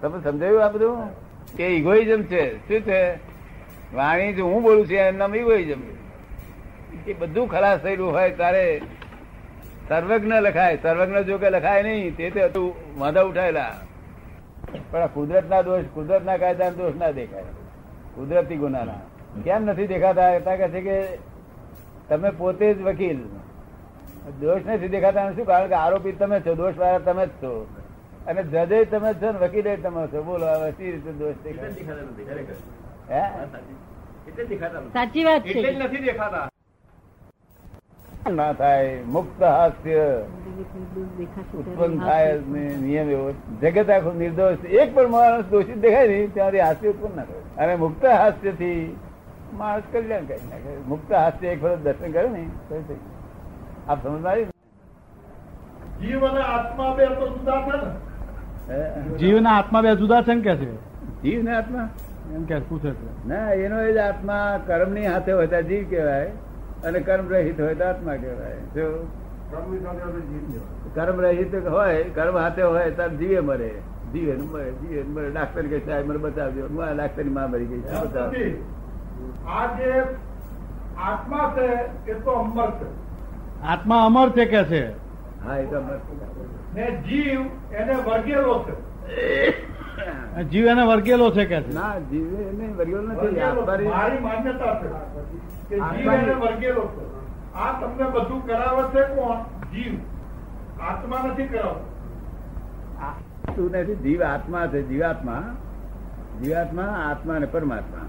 તમે સમજાયું આ બધું? કે ઇગોઇઝમ છે. શું છે? વાણી જો હું બોલું છું, એનું નામ ઇગોઇઝમ એ બધું ખલાસ થયેલું હોય ત્યારે સર્વજ્ઞ લખાય. સર્વજ્ઞ જો કે લખાય નહીં, તે તે હતું વાંધા ઉઠાયેલા. પણ કુદરતના દોષ, કુદરતના કાયદાના દોષ ના દેખાય. કુદરતી ગુનાના. કેમ નથી દેખાતા? કહે છે કે તમે પોતે જ વકીલ. દોષ નથી દેખાતા શું? કારણ કે આરોપી તમે છો દોષ વાળા તમે જ છો. અને જજે તમે છો ને વકીલે તમે છો. બોલો હવે સી રીતે દોષ દેખાતા સાચી. વાત છે. નથી દેખાતા. ના થાય મુક્ત હાસ્ય. ઉત્પન્ન થાય નિયમ એવો. જગત આખું નિર્દોષ એક પણ માણસ દોષિત દેખાય નહીં ત્યાંથી હાસ્ય ઉત્પન્ન ના થાય અને મુક્ત હાસ્યથી માણસ કલ્યાણ કરી. નાખે મુક્ત હાથે એક વખત દર્શન કરે ને તો થઈ આપ સમજ આવી જીવ અને આત્મા બે તો જુદા છે ને. જીવ ના આત્મા બે જુદા છે ને કે છે? જીવ ને આત્મા? એમ કે પૂછે છે. ના એનો એ જ આત્મા કર્મની હાથે હોય તો જીવ કહેવાય અને કર્મ રહિત હોય તો આત્મા કહેવાય. જો કર્મની સાથે આપણે જીવ કહેવાય. કર્મ રહિત હોય કર્મ હાથે હોય ત્યારે જીવે મરે. જીવે ને મરે જીવે ને મરે. ડાક્ટર કે સાહેબ મને બતાવજો. હું આ ડાક્ટરની માં મરી ગઈ છે એમ બતાવો. નથી. આ જે આત્મા છે એ તો અમર છે. આત્મા અમર છે કે છે? હા એ તો અમર ને જીવ એને વર્ગેલો છે. જીવ એને વર્ગેલો છે કે છે? ના જીવ એને વર્ગેલો નથી મારી માન્યતા છે કે જીવ એને વર્ગેલો છે. આ તમને બધું કરાવે છે કોણ? જીવ. આત્મા નથી કરાવતો. તું શું નથી જીવ આત્મા છે જીવાત્મા. જીવાત્મા આત્મા અને પરમાત્મા.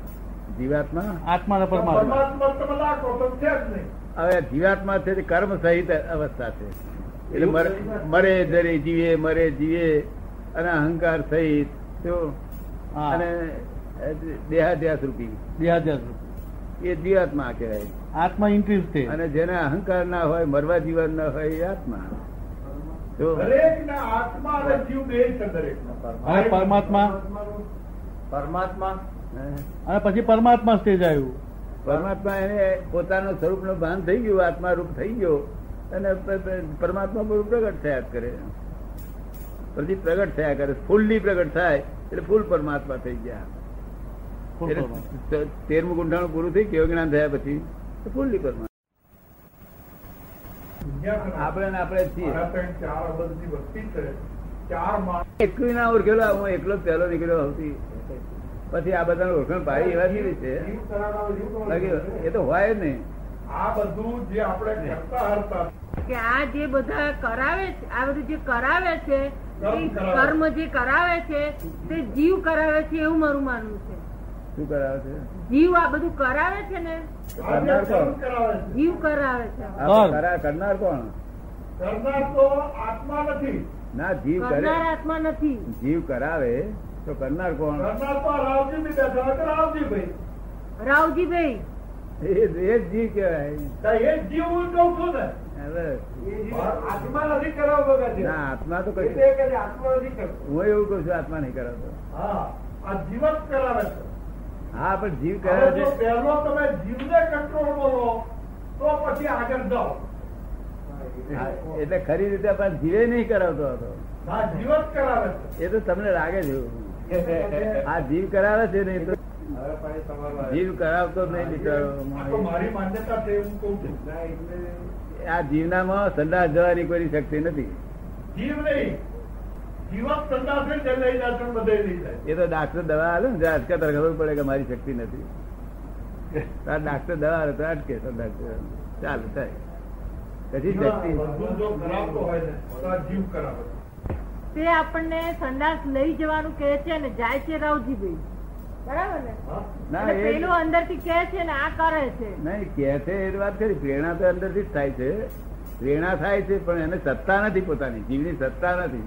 જીવાત્મા આત્મા પરમાત્મા. પરમાત્મા તમે લાખો તો છે જ નહીં. હવે જીવાત્મા છે કર્મ સહિત અવસ્થા છે. એટલે મરે- જરે જીવે મરે જીવે અને અહંકાર સહિત તો. અને દેહાધ્યાસ રૂપી દેહાદ્યાસ. એ જીવાત્મા કહેવાય. આત્મા ઇન્ટ્રીસ છે. અને જેને અહંકાર ના હોય મરવા જીવન ના હોય એ આત્મા. તો આત્મા અને જીવ બે છે દરેક પરમાત્મા. પરમાત્મા? અને પછી પરમાત્મા સ્ટેજ આવ્યું. પરમાત્મા એને પોતાના સ્વરૂપનું ભાન થઈ ગયું આત્મા રૂપ થઈ ગયો અને પરમાત્મા પર પ્રગટ થયા કરે. પછી પ્રગટ થયા કરે ફૂલ્લી પ્રગટ થાય એટલે ફૂલ પરમાત્મા થઈ ગયા. તેરમું ગુંઠાણું પૂરું થઈ કેવું જ્ઞાન થયા પછી ફૂલ્લી પરમાત્મા. આપણે આપણે છીએ. એકલું ના ઓળખેલો હું એકલો જ પહેલો નીકળ્યો સૌથી પછી આ બધા ઓળખાણ પાડી એવા કેવી છે? એ તો હોય જ નહીં. આ બધું જે આપણે કરતા હરતા કે આ જે બધા કરાવે છે આ બધું જે કરાવે છે કર્મ જે કરાવે છે તે જીવ કરાવે છે એવું મારું માનવું છે. શું કરાવે છે? જીવ આ બધું કરાવે છે ને? જીવ કરાવે છે? કરનાર કોણ? કરનાર તો આત્મા નથી. ના જીવ કરનાર આત્મા નથી. જીવ કરાવે. તો કરનાર કોણ? રાવજીભાઈ રાવજીભાઈ એ જ જીવ હું છું ને. આત્મા તો કઈ હું એવું કઉ છું આત્મા નહીં કરાવતો. હા આ જીવન કરાવે છે. હા પણ જીવ કરાવે છે. પહેલો તમે જીવને કંટ્રોલ બોલો તો પછી આગળ જાઓ. એટલે ખરી રીતે પણ જીવે નહીં કરાવતો હતો હા જીવન કરાવે એ તો તમને લાગે છે એવું. આ જીવ કરાવે છે નહીં તો? જીવ કરાવતો જ નહીં બિચારો. મારી માન્યતા છે હું કહું છું આ જીવનામાં સંદાસ જવાની કોઈ શક્તિ નથી. એ તો ડાક્ટર દવા આવે ને અટકે, તારે ખબર પડે કે મારી શક્તિ નથી. તાર ડાક્ટર દવા આવે તો અટકે જવાની. ચાલુ, થાય. પછી શક્તિ. જીવ કરાવે. તે આપણને સંદાસ લઈ જવાનું કહે છે અને જાય છે રાવજીભાઈ. બરાબર ને? પેલું અંદરથી કહે છે ને આ કરે છે. નહીં કે છે એ વાત ખરી પ્રેરણા તો અંદરથી જ થાય છે. પ્રેરણા થાય છે પણ એને સત્તા નથી પોતાની. જીવની સત્તા નથી.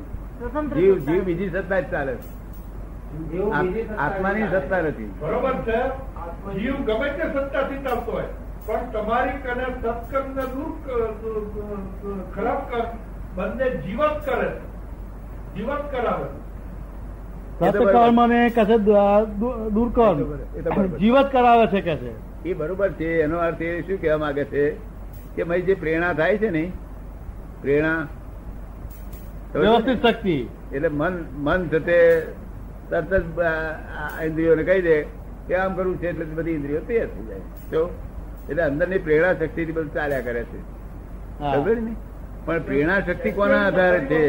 જીવ જીવ બીજી સત્તા જ ચાલે છે. આત્માની સત્તા નથી. બરોબર છે? જીવ ગમે તે સત્તાથી ચાલતો હોય પણ તમારી કને સત્કર્મ ને દૂર ખરાબ કર્મ બંને જીવત કરે છે. જીવત તો બરાબર. કર. જીવત કરાવે છે કે છે એ બરોબર છે. એનો અર્થ એ શું કહેવા માંગે છે કે ભાઈ જે પ્રેરણા થાય છે ને પ્રેરણા વ્યવસ્થિત શક્તિ. એટલે મન મન થતે તરત જ ઇન્દ્રિયોને કહી દે કે આમ કરવું છે એટલે બધી ઇન્દ્રિયો તૈયાર થઈ જાય. તો એટલે અંદરની પ્રેરણા શક્તિથી બધું ચાલ્યા કરે છે. ખબર ને? પણ પ્રેરણા શક્તિ કોના આધારે છે?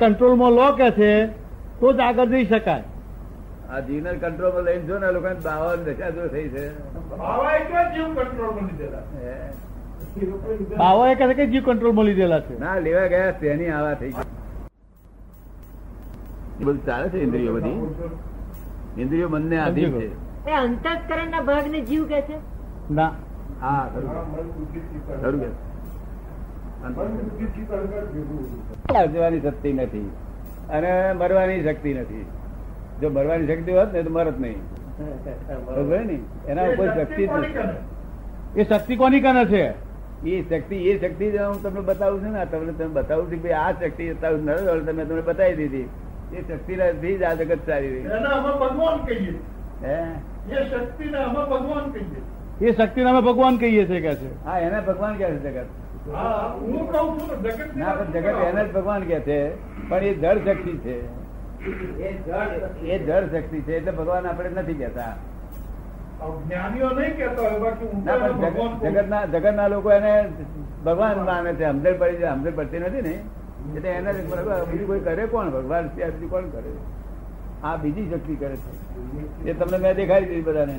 કંટ્રોલમાં લો કે છે તો જ આગળ જઈ શકાય. આ જીવને કંટ્રોલમાં લઈને જો ને લોકોને બાવન દશા જો થઈ છે. બાવા જીવ કંટ્રોલમાં લીધેલા. હે? બાવાએ કહે કે જીવ કંટ્રોલમાં લીધેલા છે. ના લેવા ગયા તેની આવા થઈ ગઈ. એ બધું ચાલે છે ઇન્દ્રિયો બધી? ઇન્દ્રિયો મનને આધીન છે. એ અંતઃકરણ ના ભાગ ને જીવ કે છે? ના. હા ખરું. ખરું કે. જવાની શક્તિ નથી. અને મરવાની શક્તિ નથી. જો મરવાની શક્તિ હોત ને તો મરત નહીં. બરોબર ને એના ઉપર શક્તિ જ નથી. એ શક્તિ કોની કને છે? એ શક્તિ એ શક્તિ જ હું તમને બતાવું છું ને તમને તમે બતાવું છું કે આ શક્તિ બતાવું નરેન્દ્ર તમે તમને બતાવી દીધી. એ શક્તિ થી જ આ જગત ચાલી રહી. ભગવાન કહીએ. હે? એ શક્તિ ભગવાન કહીએ. એ શક્તિને અમે ભગવાન કહીએ છીએ કે છે. હા એને ભગવાન કહે છે જગત. છું ને જગત ના પણ જગત એને જ ભગવાન કે છે પણ એ જળ શક્તિ છે. એ જળ શક્તિ છે. એટલે ભગવાન આપણે નથી કેતા. જગત ના લોકો એને ભગવાન માને છે સમજણ પડી છે સમજણ પડતી નથી ને. એટલે એને બીજું કોઈ કરે કોણ? ભગવાન ત્યાં બીજું કોણ કરે? આ બીજી શક્તિ કરે છે. એ તમને મેં દેખાડી દીધી બધાને.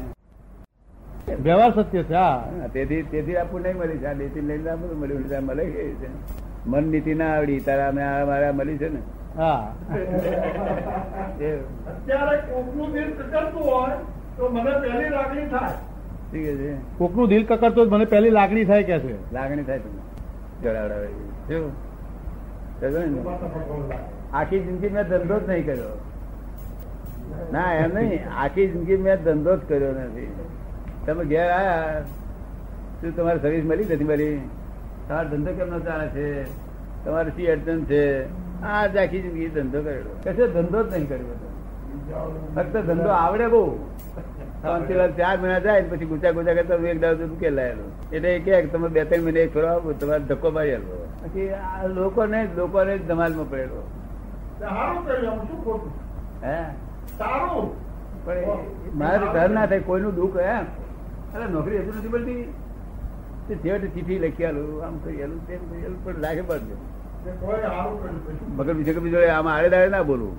વ્યવહાર સત્ય છે હા. તેથી તેથી આપણું નહીં મળી છે આ નીતિ લઈને આપણું મળ્યું છે મળે કે છે. મન નીતિ ના આવડી તારા અમે આ મારા મળી છે ને. હા. અત્યારે કોકનું દિલ કકડતું હોય તો મને પહેલી લાગણી થાય. ઠીક છે. કોકનું દિલ કકડતો મને પહેલી લાગણી થાય કે છે? લાગણી થાય તમને. જડાવડાવે શું? આખી જિંદગી મેં ધંધો જ નહીં કર્યો. ના એમ નહીં. આખી જિંદગી મેં ધંધો જ કર્યો નથી. તમે ઘેર આયા શું તમારે સર્વિસ મળી નથી મળી તમારો ધંધો કેમનો ચાલે છે? તમારે શી અડચણ છે? આ જ આખી જિંદગી ધંધો કરેલો. કશો ધંધો જ નહીં કર્યો. ફક્ત ધંધો આવડે બહુ. ચાર મહિના જાય પછી ગુચા ગુચા કરતા એક દાડો ઉકેલ લાયેલો એટલે એ કે તમે બે ત્રણ મહિને ફરો આવો તમારે ધક્કો મારી આલો પછી આ લોકોને લોકોને ધમાલમાં પડેલો. હે? સારું. પણ મારે ઘર ના થાય કોઈનું દુઃખ હે? અરે નોકરી હજુ નથી મળતી. તે છેવટે ચીઠી લખી આલું આમ કરી આલું તેમ કરી આલું પણ લાગે કર્યું પછી મગર બીજે બીજો આમ આડે દાડે ના બોલું.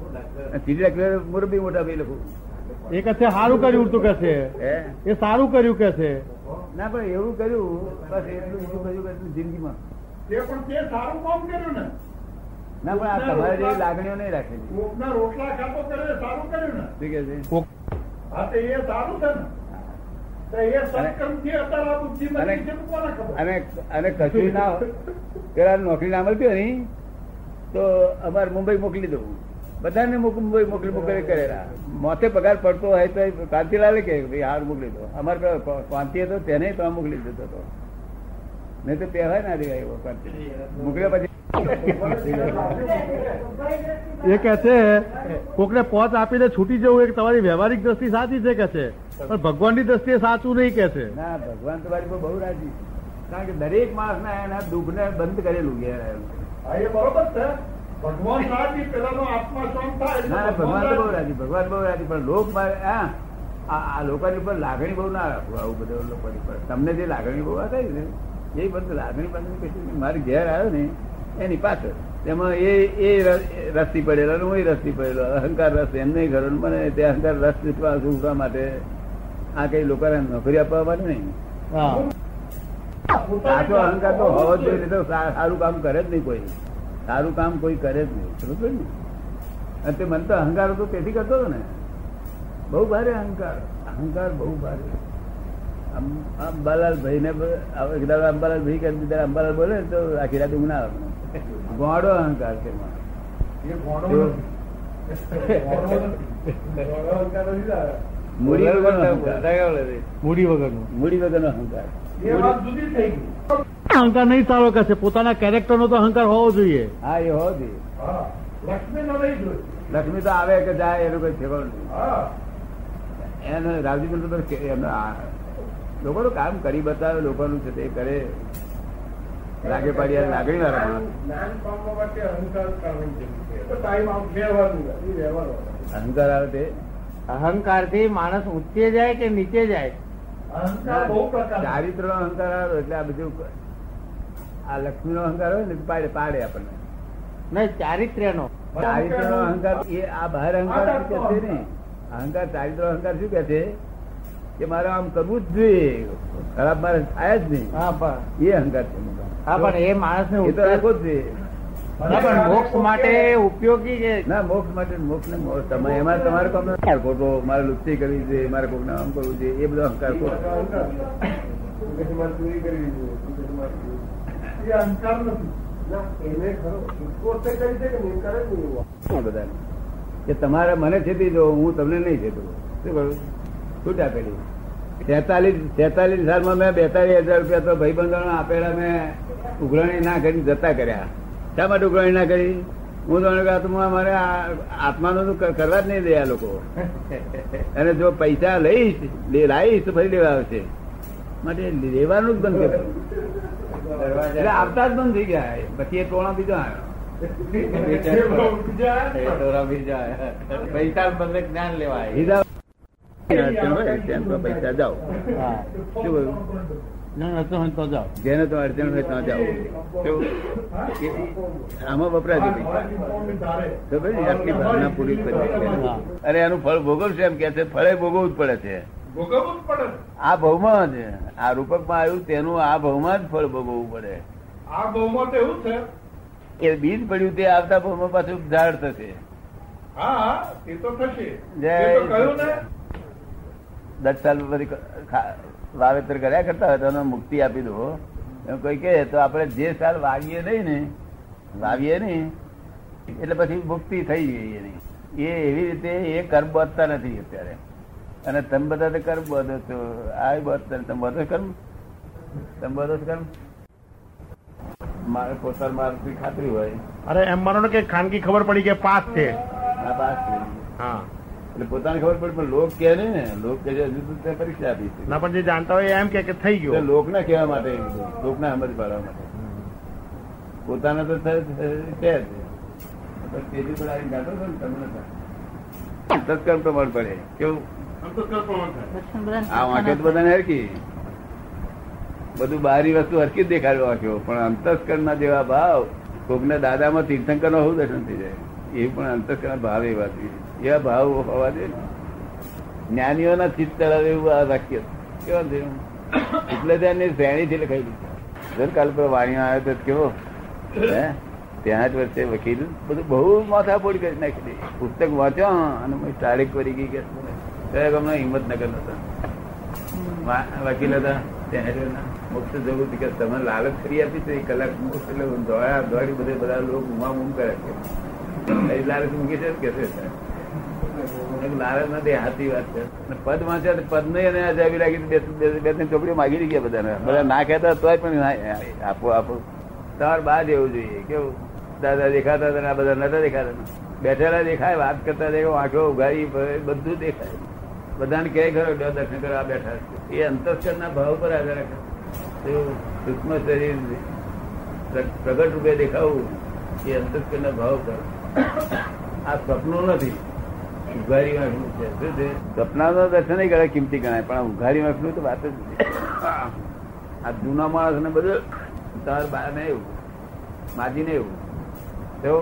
ચીઠી લખી મોરબી મોટા ભાઈ લખું. એ કહે સારું કર્યું તું કે એ સારું કર્યું કે છે. ના પણ એવું કર્યું બસ એટલું બીજું કર્યું કે જિંદગીમાં. તે પણ તે સારું કામ કર્યું ને. ના પણ આ તમારે જેવી લાગણીઓ નહીં રાખેલી. કોકના રોટલા ખાતો કરે સારું કર્યું ને. ઠીક છે? હા તો એ સારું છે ને તો એ સત્કર્મથી અત્યારે આ બુદ્ધિ અને કશું ના પેલા નોકરી ના મળતી હોય ને તો અમારે મુંબઈ મોકલી દઉં બધાને મુંબઈ મોકલી મોકલી કરેલા. મોતે પગાર પડતો હોય તો કાંતિલાલે કે ભાઈ હાર મોકલી દો. અમારે પેલો કાંતિ હતો તેને તો મોકલી દીધો હતો. નહીં તો પહેવાય ના દેવાય એવો કાંતિ મોકલ્યા પછી એ કે છે કોકને પોચ આપીને છૂટી જવું એ તમારી વ્યવહારિક દ્રષ્ટિ સાચી છે કે છે? પણ ભગવાનની દ્રષ્ટિએ સાચું નહીં કે છે. ના ભગવાન તમારી પર બહુ રાજી કારણ કે દરેક માણસ ના એના દુઃખ ને બંધ કરેલું ઘેર આવેલું. બરોબર છે. ભગવાન રાજી પેલાનો આત્મા શાંત થાય ના ભગવાન બહુ રાજી. ભગવાન બહુ રાજી પણ લોક મારે હા આ લોકોની ઉપર લાગણી બહુ ના રાખવું આવું બધું લોકોની પર તમને જે લાગણી બહુ થાય ને એ બધું લાગણી બંધ મારી ઘેર આવ્યો ને એની પાછળ. એમાં એ એ રસ્તી પડેલો હું રસ્તી પડેલો. અહંકાર રસ એમને ઘરો ને મને તે અહંકાર રસ ઉઠવા માટે આ કઈ લોકોને નોકરી આપવા માટે નહીં. હા. સાચો અહંકાર તો હોવો જ જોઈએ તો સારું કામ કરે જ નહીં કોઈ. સારું કામ કોઈ કરે જ નહીં. સમજો ને? અને તે મને તો અહંકાર હતો તેથી કરતો હતો ને. બહુ ભારે અહંકાર. અહંકાર બહુ ભારે. અંબાલાલ ભાઈ ને અંબાલાલ ભાઈ કરી અંબાલાલ બોલે ને તો આખી રાત ઊંઘ ના આવે. ગોળો અહંકાર છે અહંકાર મૂડી વગરનો મૂડી વગરનો. અહંકાર. એ વાત જુદી થઈ ગઈ. અહંકાર નહીં સારો કે પોતાના કેરેક્ટર નો તો અહંકાર હોવો જોઈએ. હા એ હોવો જોઈએ. લક્ષ્મી તો આવે કે જાય એનું કોઈ ઠેકાણું નહીં એને રાજીવ તો કે- એમને આ લોકોનું કામ કરી બતાવે લોકોનું છે તે કરે. લાગે પાડી લાગણી વાળા માણસ. જ્ઞાન પામવા માટે અહંકાર આવે તે? અહંકારથી માણસ ઊંચે જાય કે નીચે જાય? અહંકાર બહુ પ્રકાર ચારિત્ર નો અહંકાર આવે એટલે આ બધું આ લક્ષ્મી નો અહંકાર હોય ને પાડે પાડે આપણને. નહીં ચારિત્ર્ય નો ચારિત્ર નો અહંકાર એ આ બહાર અહંકાર શું કે છે ને? અહંકાર ચારિત્ર અહંકાર શું કે છે? કે મારે આમ કરવું જ જોઈએ. ખરાબ મારે થાય જ નહીં. હા એ અહંકાર છે. હા પણ એ માણસ ને તો રાખવો જ પણ મોક્ષ માટે ઉપયોગી છે. ના મોક્ષ માટે મોક્ષ ને તમે એમાં તમારે કોમ ખોટો મારે લુપ્તી કરવી છે મારે કોક નામ કરવું છે એ બધો અહંકાર ખોટો. કે તમારે મને છેતી જો હું તમને નહીં છેતું. શું કરું? છૂટા કરી તેતાલીસ તેતાલીસ સાલમાં મેં બેતાલીસ હજાર રૂપિયા તો ભાઈબંધો આપેલા મેં ઉઘરાણી ના કરી જતા કર્યા. શા માટે ઉઘરાણી ના કરી? હું તો આત્મા મારે આત્માનું તો કરવા જ નહીં દે આ લોકો. અને જો પૈસા લઈશ લાવીશ તો ફરી લેવા આવશે. માટે લેવાનું જ બંધ કર્યું એટલે આપતા જ બંધ થઈ ગયા. પછી એ ટોણા બીજો આવ્યો. પૈસા બંધ જ્ઞાન લેવાય અડચણ હોય ત્યાં તો પૈસા જાઓ. શું કહ્યું? જેને તો અડચણ હોય ત્યાં જાઓ. આમાં પૈસા. મહારાજની ધારે. આટલી ભાવના પૂરી કરી અરે એનું ફળ ભોગવશે એમ કે છે ફળે ભોગવવું જ પડે છે. આ ભાવમાં જ આ રૂપકમાં આવ્યું તેનું આ ભાવમાં જ ફળ ભોગવવું પડે. આ બહુમત એવું છે. એ બીજ પડ્યું તે આવતા ભાવમાં પાછું ઝાડ થશે. હા એ તો થશે. જય એ તો કહ્યું ને દસ સાલ પછી વાવેતર કર્યા કરતા હોય તો એને મુક્તિ આપી દો. એમ કોઈ કહે તો આપણે જે સાલ વાવીએ નહીં ને વાવીએ નહીં એટલે પછી મુક્તિ થઈ ગઈ એની. એ એવી રીતે એ કર્મ બાંધતા નથી અત્યારે. અને તમે બધા તો કર્મ બાંધો છો. આ બાંધતા. તમે બાંધો કર્મ? તમે બાંધો કર્મ? મારે પોતાના મારથી ખાતરી હોય. અરે એમ માનો કે ખાનગી ખબર પડી કે પાસ છે. આ પાસ છે. હા. એટલે પોતાને ખબર પડે પણ લોક કે ને લોક કે હજુ તો પરીક્ષા આપી છે. ના પણ જે જાણતા હોય એમ કે કે થઈ તો લોક ના કહેવા માટે લોકને સમજ પાડવા માટે. પોતાને તો છે તેજી પર આવીને ગાતો હતો ને તમને તો. પ્રમાણ પડે. કેવું? આ વાંકે તો બધાને હરકી બધું બહારી વસ્તુ હરકી જ દેખાડ્યો વાંક્યો પણ અંતસ્કરણ ના જેવા ભાવ કોકના દાદામાં તીર્થંકરનું દર્શન થઈ જાય. એ પણ અંતસ્કરણ ભાવ એવા છે. એવા ભાવ હોવા જોઈએ જ્ઞાનીઓના ચિત્ત એવું આ વાક્ય. કેવા છે એટલે ત્યાંની શ્રેણી થી લખાઈ દીધું. કાલ પર વાણીઓ આવ્યો તો કેવો? ત્યાં જ વર્ષે વકીલ બધું બહુ માથા પોડી કરી નાખી દે. પુસ્તક વાંચ્યો અને તારીખ કરી ગઈ કે કયા ગામના? હિંમતનગર હતા. વકીલ હતા. ત્યાં. મોક્ષ જવું કે તમે લાલચ કરી આપી છે, એક કલાક મોક્ષ એટલે દોડા દોડી બધે બધા લોકો બૂમા બૂમ કરે છે. લાલચ મૂકી છે, કે છે? લાલચ નથી હાથી વાત છે. પદ વાંચ્યા પદ નહીં અને અજાવી લાગી બે ત્રણ ચોપડીઓ માગી ગયા બધાને. બધા ના કહેતા તોય પણ આપો આપો. તમારે બા જેવું જોઈએ. કેવું? દાદા દેખાતા હતા આ બધા નતા દેખાતા. બેઠેલા દેખાય, વાત કરતા દેખાય આંખો ઉઘાડી બધું દેખાય. બધાને કહે ખરો, "લ્યો દર્શન કરો, આ બેઠા છે." એ અંતસ્કરના ભાવ પર આધાર રાખે. સૂક્ષ્મ શરીર પ્ર- પ્રગટ રૂપે દેખાવું એ અંતસ્કરના ભાવ પર આ સપનું નથી. ઉઘારી વાંખનું છે? શું છે? સપનાનો દર્શન નહીં કરે કિંમતી ગણાય. પણ આ ઉઘારી વાંખનું તો વાત જ આ જૂના માણસ ને બધું તાર બા ને એવું માજી ને એવું. તો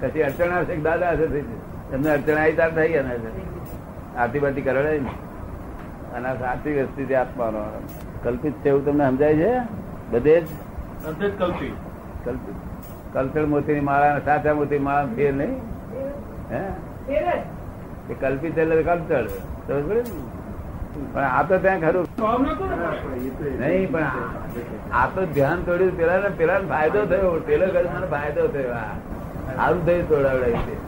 પછી અડચણ આવશે દાદા હશે થઈ જશે. એમને અડચણ આવી તાર થઈ ગયા ને આરતી બારતી કરડે ને અને આ સાત્વિક સ્થિતિ આત્માનો. કલ્પિત છે એવું તમને સમજાય છે? બધે જ? કલ્પિત. કલ્પિત. કલ્ચર મોતી ની માળા સાચા મોતી માળા ફેર નહીં? હે? એ કલ્પિત એટલે કલ્પતળ પણ આ તો ત્યાં ખરું. નહીં, પણ આ- તો ધ્યાન તોડ્યું પેલા પેલા ફાયદો થયો, પેલો મને ફાયદો થયો સારું થયું તોડાવડાવી છે